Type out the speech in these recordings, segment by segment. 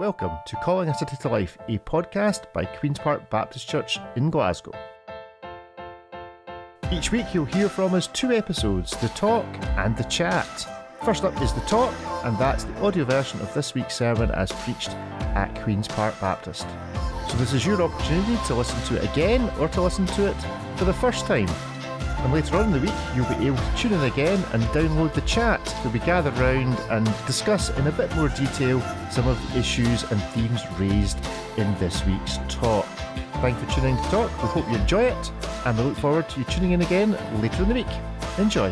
Welcome to Calling a City to Life, a podcast by Queen's Park Baptist Church in Glasgow. Each week you'll hear from us two episodes the talk and the chat. First up is the talk, and that's the audio version of this week's sermon as preached at Queen's Park Baptist. So, this is your opportunity to listen to it again or to listen to it for the first time. And later on in the week, you'll be able to tune in again and download the chat where we gather round and discuss in a bit more detail some of the issues and themes raised in this week's talk. Thank you for tuning in to talk. We hope you enjoy it, and we look forward to you tuning in again later in the week. Enjoy.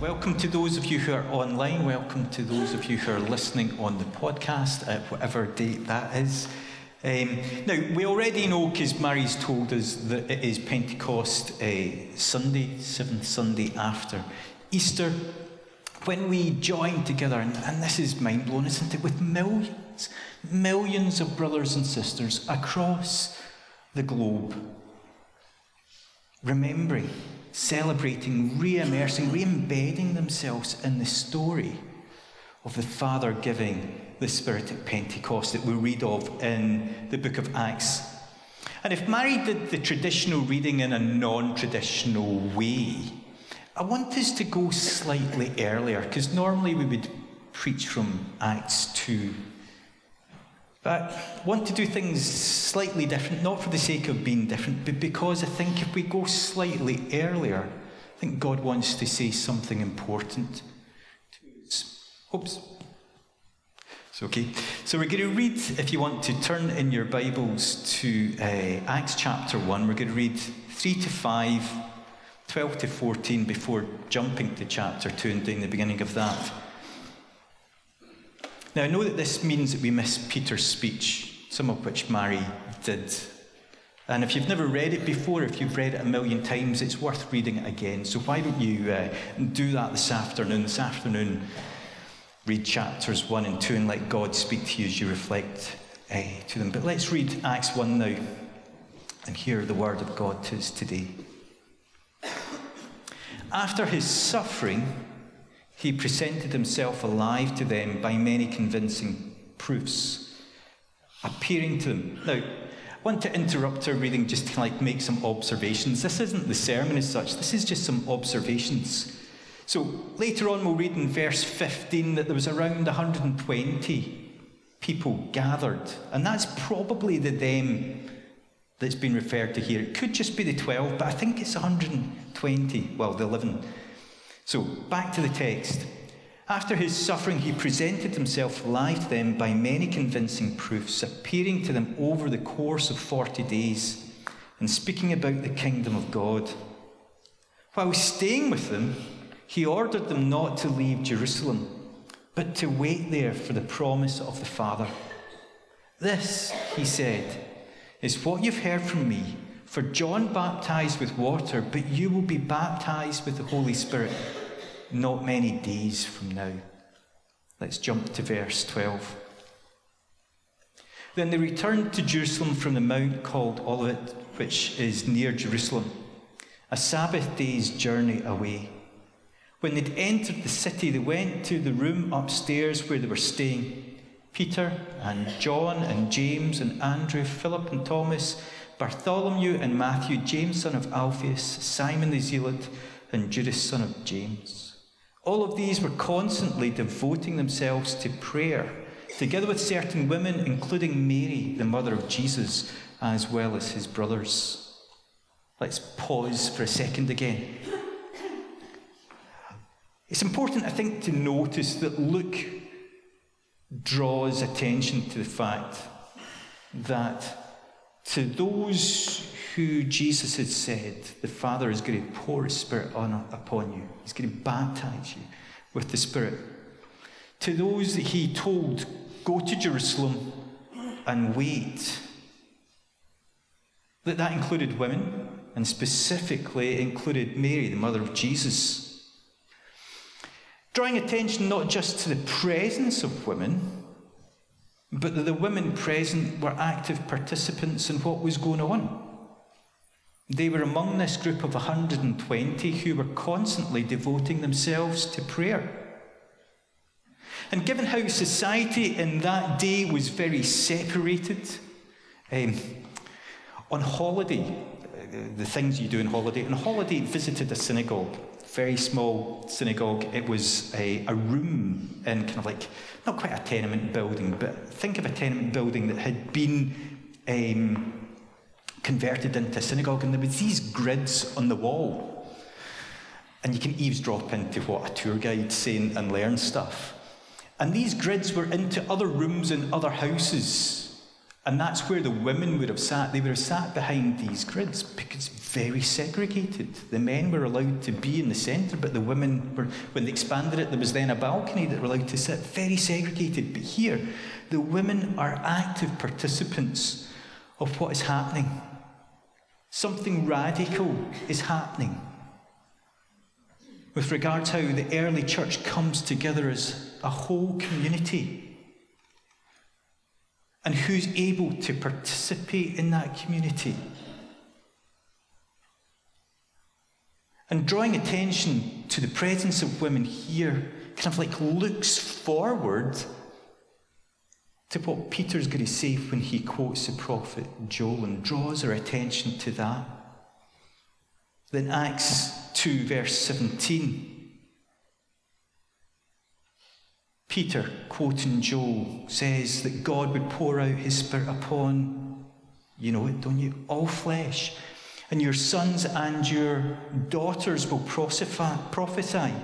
Welcome to those of you who are online. Welcome to those of you who are listening on the podcast at whatever date that is. Um, now, we already know, because Mary's told us, that it is Pentecost uh, Sunday, seventh Sunday after Easter, when we join together, and, and this is mind blowing, isn't it, with millions, millions of brothers and sisters across the globe, remembering, celebrating, re immersing, re embedding themselves in the story of the Father giving the Spirit at Pentecost that we read of in the book of Acts. And if Mary did the traditional reading in a non traditional way, I want us to go slightly earlier, because normally we would preach from Acts 2. But I want to do things slightly different, not for the sake of being different, but because I think if we go slightly earlier, I think God wants to say something important to us. Oops. It's okay. So we're going to read, if you want to turn in your Bibles to uh, Acts chapter 1, we're going to read 3 to 5, 12 to 14 before jumping to chapter 2 and doing the beginning of that. Now, I know that this means that we miss Peter's speech, some of which Mary did. And if you've never read it before, if you've read it a million times, it's worth reading it again. So why don't you uh, do that this afternoon? This afternoon, read chapters 1 and 2 and let God speak to you as you reflect uh, to them. But let's read Acts 1 now and hear the word of God to us today. After his suffering, he presented himself alive to them by many convincing proofs, appearing to them. Now, I want to interrupt our reading just to like make some observations. This isn't the sermon as such, this is just some observations. So later on, we'll read in verse 15 that there was around 120 people gathered, and that's probably the them that's been referred to here. It could just be the 12, but I think it's 120, well, the 11. So back to the text. After his suffering, he presented himself live to them by many convincing proofs, appearing to them over the course of 40 days and speaking about the kingdom of God. While staying with them, he ordered them not to leave Jerusalem, but to wait there for the promise of the Father. This, he said, is what you've heard from me. For John baptized with water, but you will be baptized with the Holy Spirit not many days from now. Let's jump to verse 12. Then they returned to Jerusalem from the mount called Olivet, which is near Jerusalem, a Sabbath day's journey away. When they'd entered the city, they went to the room upstairs where they were staying. Peter and John and James and Andrew, Philip and Thomas, Bartholomew and Matthew, James son of Alphaeus, Simon the Zealot, and Judas son of James. All of these were constantly devoting themselves to prayer, together with certain women, including Mary, the mother of Jesus, as well as his brothers. Let's pause for a second again. It's important, I think, to notice that Luke draws attention to the fact that to those who Jesus had said, the Father is going to pour His Spirit on, upon you, He's going to baptize you with the Spirit. To those that He told, go to Jerusalem and wait, that that included women, and specifically included Mary, the mother of Jesus drawing attention not just to the presence of women, but that the women present were active participants in what was going on. They were among this group of 120 who were constantly devoting themselves to prayer. And given how society in that day was very separated, um, on holiday, the things you do on holiday, on holiday, visited a synagogue, very small synagogue. It was a, a room in kind of like, not quite a tenement building, but think of a tenement building that had been um, converted into a synagogue, and there was these grids on the wall. And you can eavesdrop into what a tour guide's saying and learn stuff. And these grids were into other rooms in other houses. And that's where the women would have sat. They would have sat behind these grids because very segregated. The men were allowed to be in the centre, but the women were, when they expanded it, there was then a balcony that were allowed to sit. Very segregated. But here, the women are active participants of what is happening. Something radical is happening with regards to how the early church comes together as a whole community and who's able to participate in that community. And drawing attention to the presence of women here kind of like looks forward to what Peter's going to say when he quotes the prophet Joel and draws our attention to that. Then Acts 2, verse 17. Peter, quoting Joel, says that God would pour out his Spirit upon, you know it, don't you? All flesh. And your sons and your daughters will prophesy. And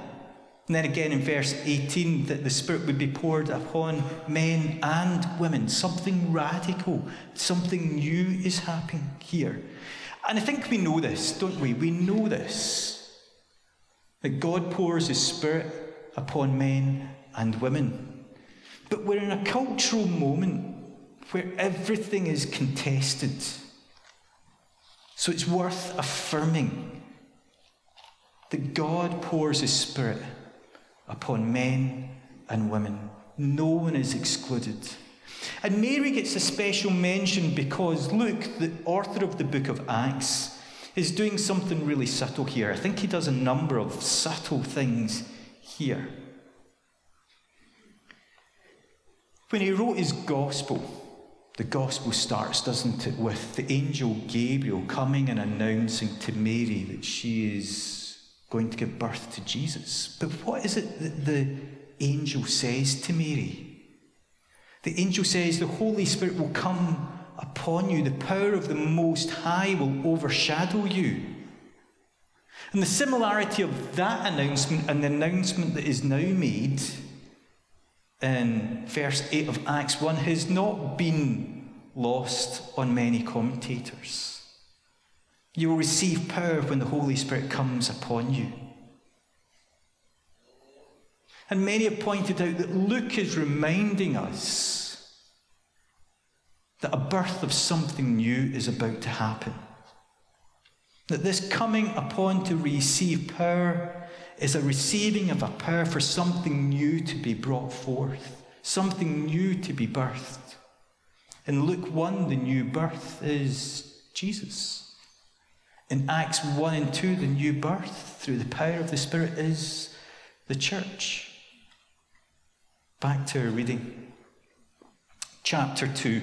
then again in verse 18, that the Spirit would be poured upon men and women. Something radical, something new is happening here. And I think we know this, don't we? We know this. That God pours His Spirit upon men and women. But we're in a cultural moment where everything is contested. So it's worth affirming that God pours His Spirit upon men and women. No one is excluded. And Mary gets a special mention because Luke, the author of the book of Acts, is doing something really subtle here. I think he does a number of subtle things here. When he wrote his gospel, the gospel starts, doesn't it, with the angel Gabriel coming and announcing to Mary that she is going to give birth to Jesus. But what is it that the angel says to Mary? The angel says, The Holy Spirit will come upon you, the power of the Most High will overshadow you. And the similarity of that announcement and the announcement that is now made in verse 8 of Acts 1 has not been lost on many commentators. You will receive power when the Holy Spirit comes upon you. And many have pointed out that Luke is reminding us that a birth of something new is about to happen. That this coming upon to receive power is a receiving of a power for something new to be brought forth, something new to be birthed. In Luke 1, the new birth is Jesus. In Acts 1 and 2, the new birth through the power of the Spirit is the church. Back to our reading. Chapter 2.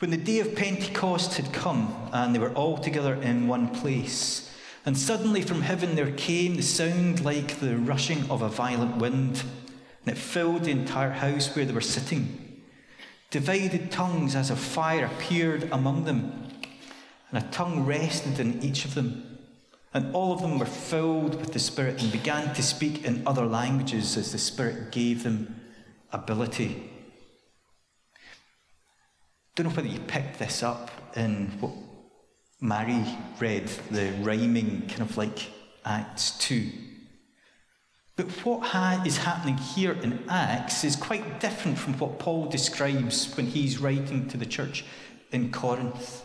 When the day of Pentecost had come and they were all together in one place, and suddenly from heaven there came the sound like the rushing of a violent wind, and it filled the entire house where they were sitting. Divided tongues as of fire appeared among them, and a tongue rested in each of them. And all of them were filled with the Spirit and began to speak in other languages as the Spirit gave them ability. Don't know whether you picked this up in what Mary read the rhyming kind of like Acts 2. But what ha- is happening here in Acts is quite different from what Paul describes when he's writing to the church in Corinth.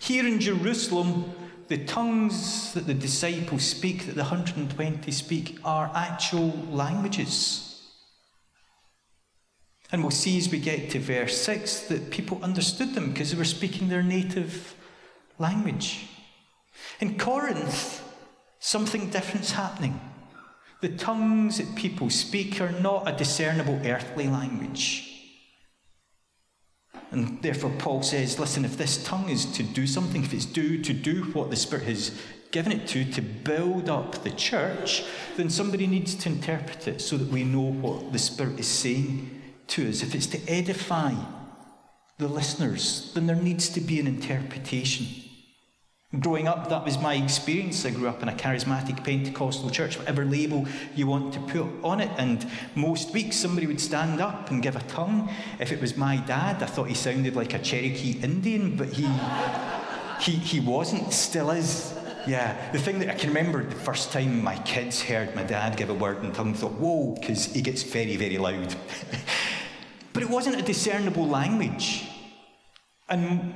Here in Jerusalem, the tongues that the disciples speak, that the 120 speak, are actual languages. And we'll see as we get to verse 6 that people understood them because they were speaking their native language. In Corinth, something different's happening. The tongues that people speak are not a discernible earthly language. And therefore, Paul says, listen, if this tongue is to do something, if it's due to do what the Spirit has given it to, to build up the church, then somebody needs to interpret it so that we know what the Spirit is saying to us. If it's to edify the listeners, then there needs to be an interpretation. Growing up, that was my experience. I grew up in a charismatic Pentecostal church, whatever label you want to put on it. And most weeks, somebody would stand up and give a tongue. If it was my dad, I thought he sounded like a Cherokee Indian, but he, he, he wasn't, still is. Yeah, the thing that I can remember the first time my kids heard my dad give a word in tongue, thought, whoa, because he gets very, very loud. but it wasn't a discernible language. And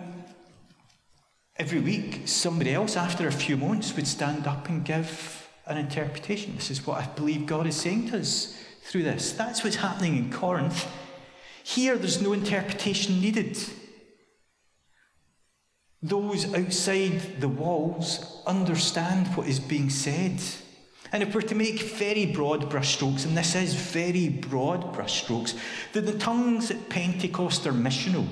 Every week, somebody else, after a few months, would stand up and give an interpretation. This is what I believe God is saying to us through this. That's what's happening in Corinth. Here, there's no interpretation needed. Those outside the walls understand what is being said. And if we're to make very broad brushstrokes, and this is very broad brushstrokes, then the tongues at Pentecost are missional.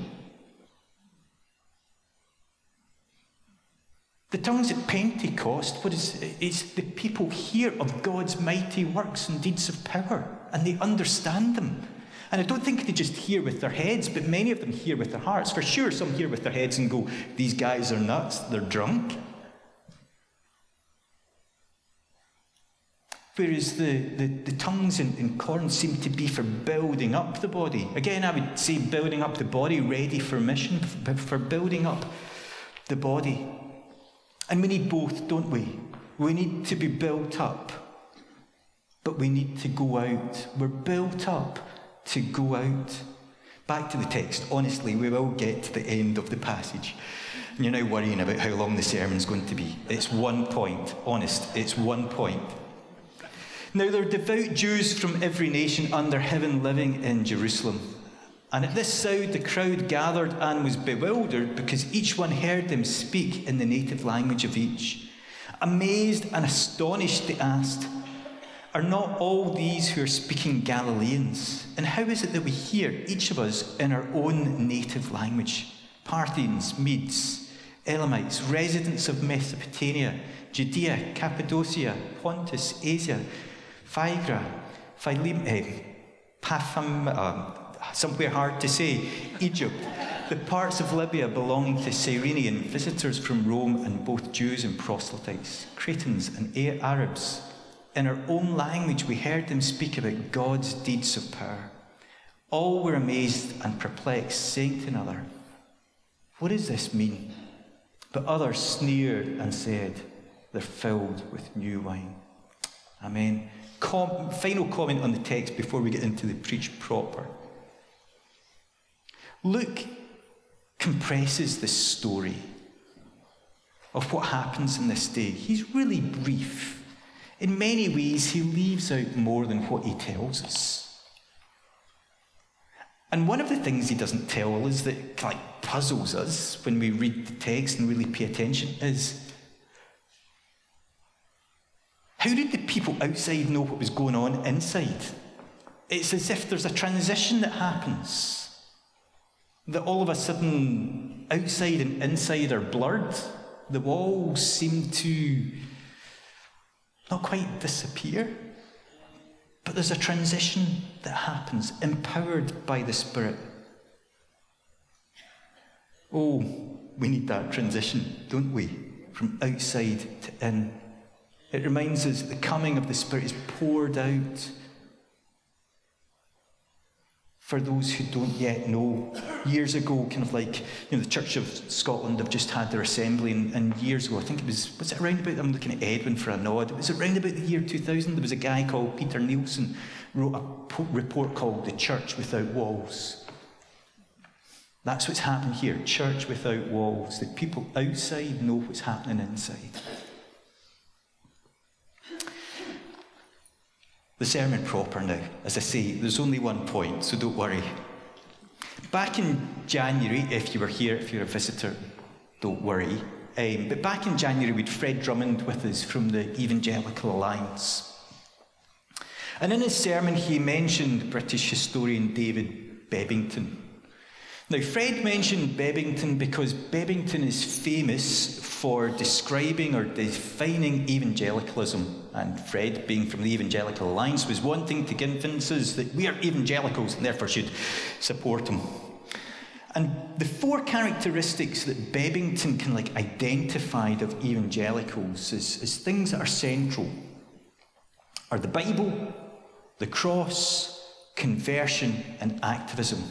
The tongues at Pentecost, what is it's the people hear of God's mighty works and deeds of power, and they understand them. And I don't think they just hear with their heads, but many of them hear with their hearts. For sure, some hear with their heads and go, These guys are nuts, they're drunk. Whereas the, the, the tongues in Corinth seem to be for building up the body. Again, I would say building up the body, ready for mission, for building up the body. And we need both, don't we? We need to be built up, but we need to go out. We're built up to go out. Back to the text. Honestly, we will get to the end of the passage. And you're now worrying about how long the sermon's going to be. It's one point. Honest, it's one point. Now, there are devout Jews from every nation under heaven living in Jerusalem. And at this sound, the crowd gathered and was bewildered because each one heard them speak in the native language of each. Amazed and astonished, they asked, Are not all these who are speaking Galileans? And how is it that we hear, each of us, in our own native language? Parthians, Medes, Elamites, residents of Mesopotamia, Judea, Cappadocia, Pontus, Asia, Phrygia, Philim, eh, Papham, uh, somewhere hard to say, Egypt, the parts of Libya belonging to Cyrene, visitors from Rome, and both Jews and proselytes, Cretans and Arabs. In our own language, we heard them speak about God's deeds of power. All were amazed and perplexed, saying to another, What does this mean? But others sneered and said, They're filled with new wine. Amen. Com- final comment on the text before we get into the preach proper. Luke compresses this story of what happens in this day. He's really brief. In many ways, he leaves out more than what he tells us. And one of the things he doesn't tell us that of puzzles us when we read the text and really pay attention is how did the people outside know what was going on inside? It's as if there's a transition that happens that all of a sudden outside and inside are blurred. The walls seem to not quite disappear. But there's a transition that happens, empowered by the Spirit. Oh, we need that transition, don't we? From outside to in. It reminds us that the coming of the Spirit is poured out for those who don't yet know. Years ago, kind of like, you know, the Church of Scotland have just had their assembly, and, and years ago, I think it was, was it around about, I'm looking at Edwin for a nod, was it around about the year 2000? There was a guy called Peter Neilson, wrote a report called The Church Without Walls. That's what's happened here church without walls. The people outside know what's happening inside. The sermon proper now. As I say, there's only one point, so don't worry. Back in January, if you were here, if you're a visitor, don't worry. Um, but back in January, we'd Fred Drummond with us from the Evangelical Alliance. And in his sermon, he mentioned British historian David Bebbington. Now, Fred mentioned Bebbington because Bebbington is famous for describing or defining evangelicalism. And Fred, being from the Evangelical Alliance, was wanting to convince us that we are evangelicals and therefore should support him. And the four characteristics that Bebbington can like identified of evangelicals as, as things that are central are the Bible, the cross, conversion, and activism.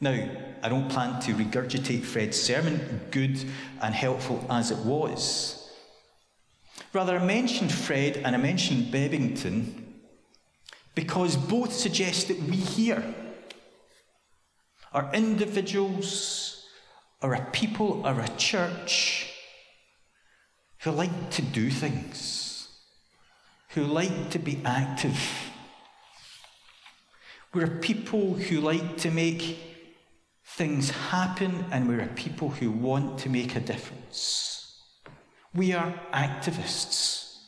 Now, I don't plan to regurgitate Fred's sermon, good and helpful as it was. Rather, I mentioned Fred and I mentioned Bebbington because both suggest that we here are individuals, or a people, or a church who like to do things, who like to be active. We're a people who like to make things happen, and we're a people who want to make a difference. We are activists.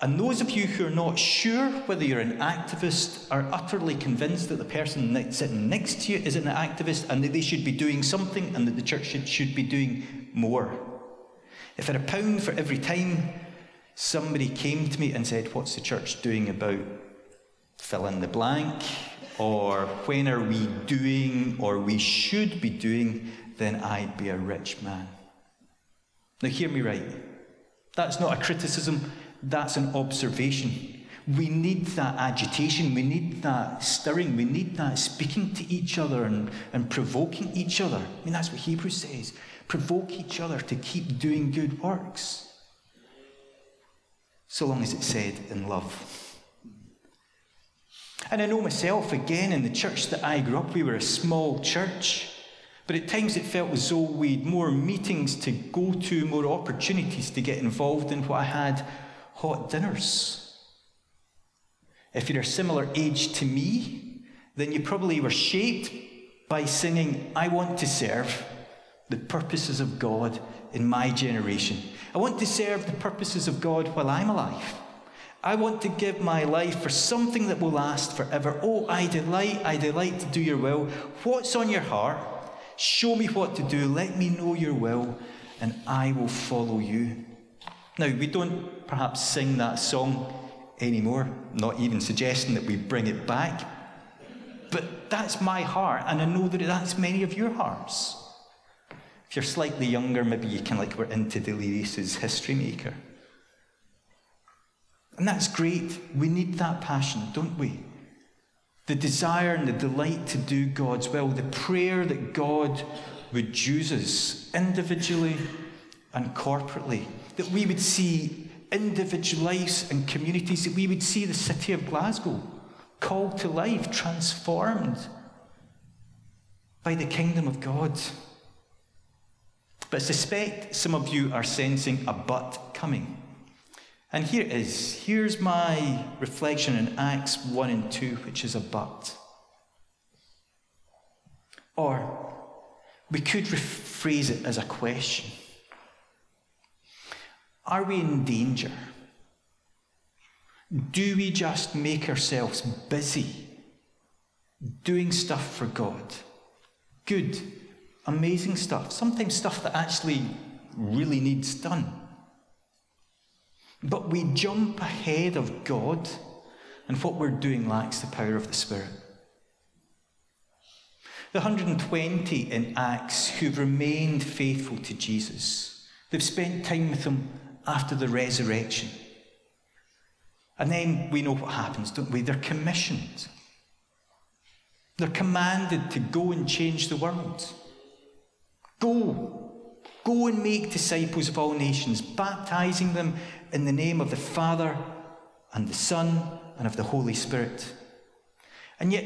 And those of you who are not sure whether you're an activist are utterly convinced that the person sitting next to you is an activist and that they should be doing something and that the church should, should be doing more. If at a pound for every time somebody came to me and said, What's the church doing about fill in the blank? Or when are we doing or we should be doing, then I'd be a rich man. Now, hear me right. That's not a criticism, that's an observation. We need that agitation, we need that stirring, we need that speaking to each other and, and provoking each other. I mean, that's what Hebrews says provoke each other to keep doing good works. So long as it's said in love. And I know myself, again, in the church that I grew up, we were a small church. But at times it felt as though we'd more meetings to go to, more opportunities to get involved in what I had hot dinners. If you're a similar age to me, then you probably were shaped by singing, I want to serve the purposes of God in my generation. I want to serve the purposes of God while I'm alive. I want to give my life for something that will last forever. Oh, I delight, I delight to do your will. What's on your heart? Show me what to do. Let me know your will, and I will follow you. Now, we don't perhaps sing that song anymore, not even suggesting that we bring it back. But that's my heart, and I know that that's many of your hearts. If you're slightly younger, maybe you can like we're into Delirious' History Maker. And that's great. We need that passion, don't we? The desire and the delight to do God's will, the prayer that God would use us individually and corporately that we would see individual lives and communities, that we would see the city of Glasgow called to life, transformed by the kingdom of God. But I suspect some of you are sensing a but coming. And here it is. Here's my reflection in Acts 1 and 2, which is a but. Or we could rephrase it as a question. Are we in danger? Do we just make ourselves busy doing stuff for God? Good, amazing stuff, sometimes stuff that actually really needs done. But we jump ahead of God, and what we're doing lacks the power of the Spirit. The 120 in Acts who've remained faithful to Jesus, they've spent time with Him after the resurrection. And then we know what happens, don't we? They're commissioned. They're commanded to go and change the world. Go. Go and make disciples of all nations, baptizing them in the name of the Father and the Son and of the Holy Spirit. And yet,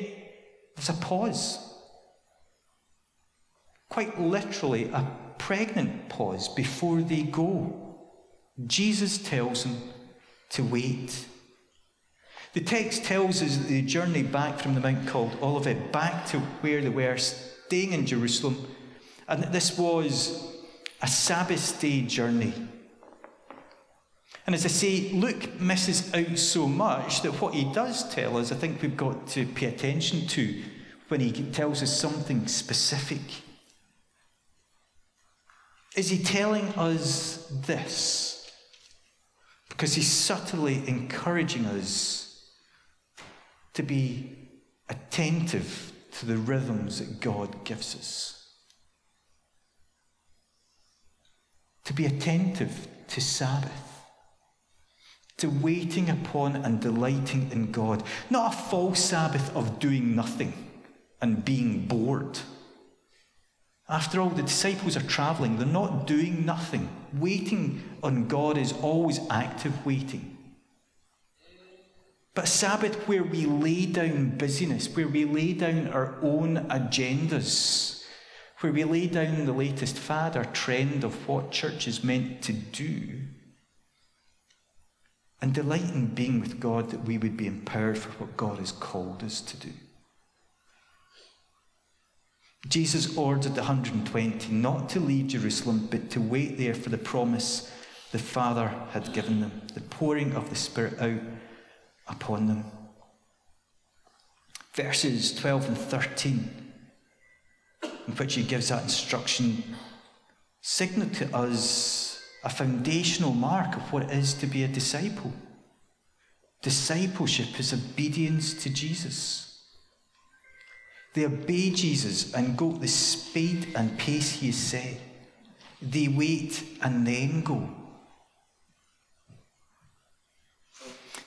there's a pause. Quite literally, a pregnant pause before they go. Jesus tells them to wait. The text tells us that the journey back from the Mount called Olivet, back to where they were staying in Jerusalem, and that this was a Sabbath day journey. And as I say, Luke misses out so much that what he does tell us, I think we've got to pay attention to when he tells us something specific. Is he telling us this? Because he's subtly encouraging us to be attentive to the rhythms that God gives us. To be attentive to Sabbath to waiting upon and delighting in God. Not a false Sabbath of doing nothing and being bored. After all, the disciples are travelling, they're not doing nothing. Waiting on God is always active waiting. But Sabbath, where we lay down busyness, where we lay down our own agendas, where we lay down the latest fad or trend of what church is meant to do, and delight in being with God that we would be empowered for what God has called us to do. Jesus ordered the 120 not to leave Jerusalem, but to wait there for the promise the Father had given them, the pouring of the Spirit out upon them. Verses 12 and 13, in which he gives that instruction, signal to us a foundational mark of what it is to be a disciple. Discipleship is obedience to Jesus. They obey Jesus and go at the speed and pace he has set. They wait and then go.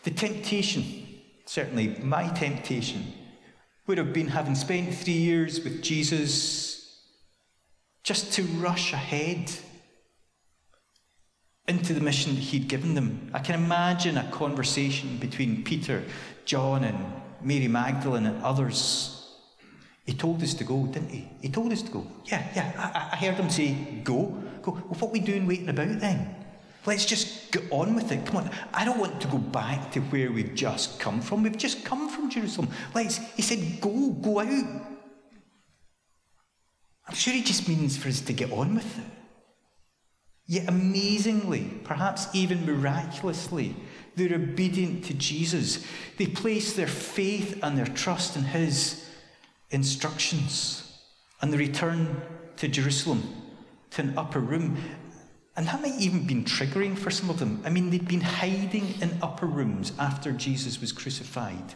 The temptation, certainly my temptation, would have been having spent three years with Jesus just to rush ahead into the mission that he'd given them. I can imagine a conversation between Peter, John, and Mary Magdalene and others. He told us to go, didn't he? He told us to go. Yeah, yeah. I, I heard him say, go. Go. Well, what are we doing waiting about then? Let's just get on with it. Come on. I don't want to go back to where we've just come from. We've just come from Jerusalem. Let's, he said, go, go out. I'm sure he just means for us to get on with it. Yet amazingly, perhaps even miraculously, they're obedient to Jesus. They place their faith and their trust in His instructions and they return to Jerusalem, to an upper room. And that might even been triggering for some of them. I mean, they'd been hiding in upper rooms after Jesus was crucified.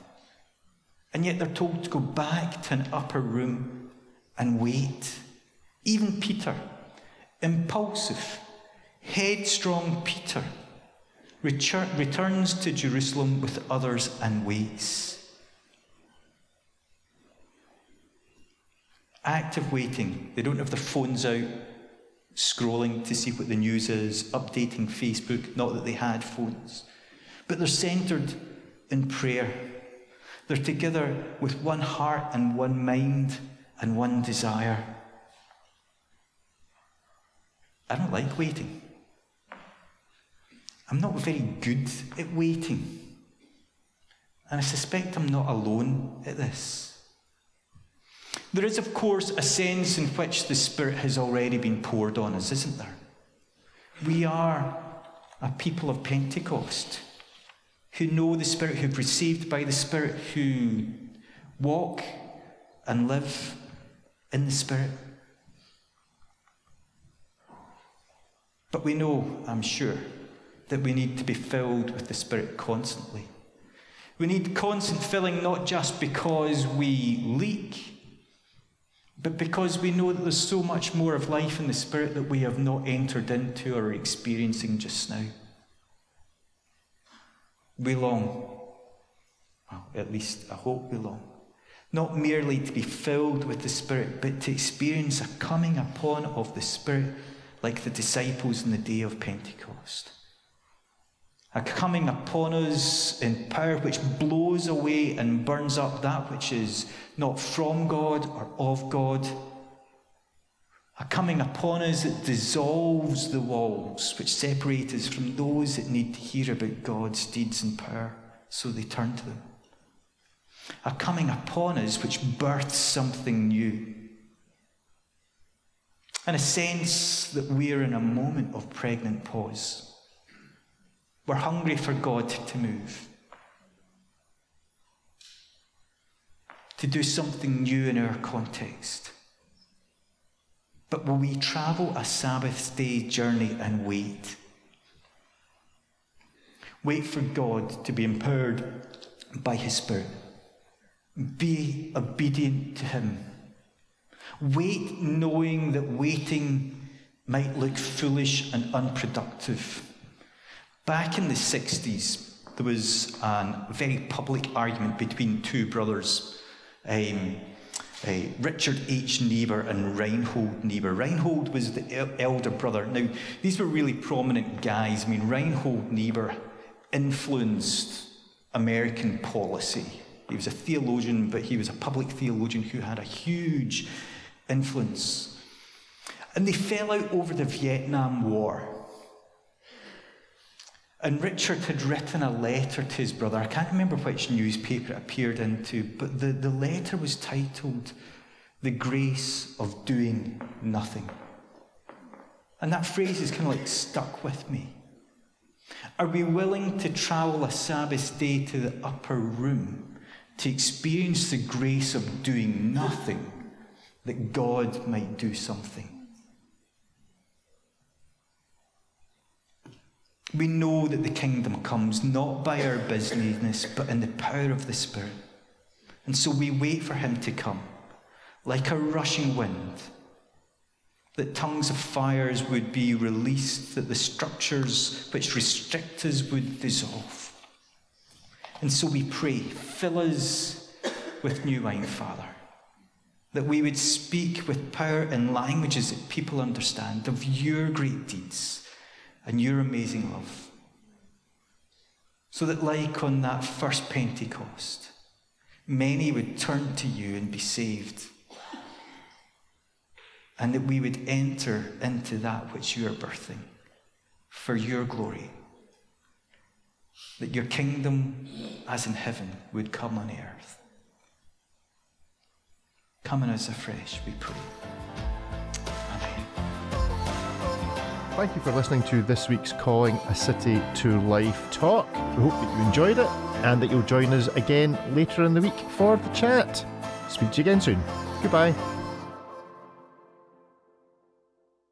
And yet they're told to go back to an upper room and wait. Even Peter, impulsive, Headstrong Peter return, returns to Jerusalem with others and waits. Active waiting. They don't have their phones out, scrolling to see what the news is, updating Facebook, not that they had phones. But they're centered in prayer. They're together with one heart and one mind and one desire. I don't like waiting. I'm not very good at waiting. And I suspect I'm not alone at this. There is, of course, a sense in which the Spirit has already been poured on us, isn't there? We are a people of Pentecost who know the Spirit, who've received by the Spirit, who walk and live in the Spirit. But we know, I'm sure, that we need to be filled with the Spirit constantly. We need constant filling not just because we leak, but because we know that there's so much more of life in the Spirit that we have not entered into or experiencing just now. We long, well, at least I hope we long, not merely to be filled with the Spirit, but to experience a coming upon of the Spirit like the disciples in the day of Pentecost a coming upon us in power which blows away and burns up that which is not from God or of God. A coming upon us that dissolves the walls which separate us from those that need to hear about God's deeds and power, so they turn to them. A coming upon us which births something new. And a sense that we're in a moment of pregnant pause We're hungry for God to move. To do something new in our context. But will we travel a Sabbath day journey and wait? Wait for God to be empowered by His Spirit. Be obedient to Him. Wait knowing that waiting might look foolish and unproductive. Back in the 60s, there was a very public argument between two brothers, um, uh, Richard H. Niebuhr and Reinhold Niebuhr. Reinhold was the elder brother. Now, these were really prominent guys. I mean, Reinhold Niebuhr influenced American policy. He was a theologian, but he was a public theologian who had a huge influence. And they fell out over the Vietnam War. And Richard had written a letter to his brother. I can't remember which newspaper it appeared into, but the, the letter was titled The Grace of Doing Nothing. And that phrase is kind of like stuck with me. Are we willing to travel a Sabbath day to the upper room to experience the grace of doing nothing that God might do something? We know that the kingdom comes not by our business, but in the power of the Spirit. And so we wait for him to come, like a rushing wind that tongues of fires would be released, that the structures which restrict us would dissolve. And so we pray, fill us with new wine, Father, that we would speak with power in languages that people understand of your great deeds and your amazing love. So that, like on that first Pentecost, many would turn to you and be saved and that we would enter into that which you are birthing for your glory. That your kingdom, as in heaven, would come on earth. Come on us afresh, we pray. Thank you for listening to this week's Calling a City to Life talk. We hope that you enjoyed it and that you'll join us again later in the week for the chat. Speak to you again soon. Goodbye.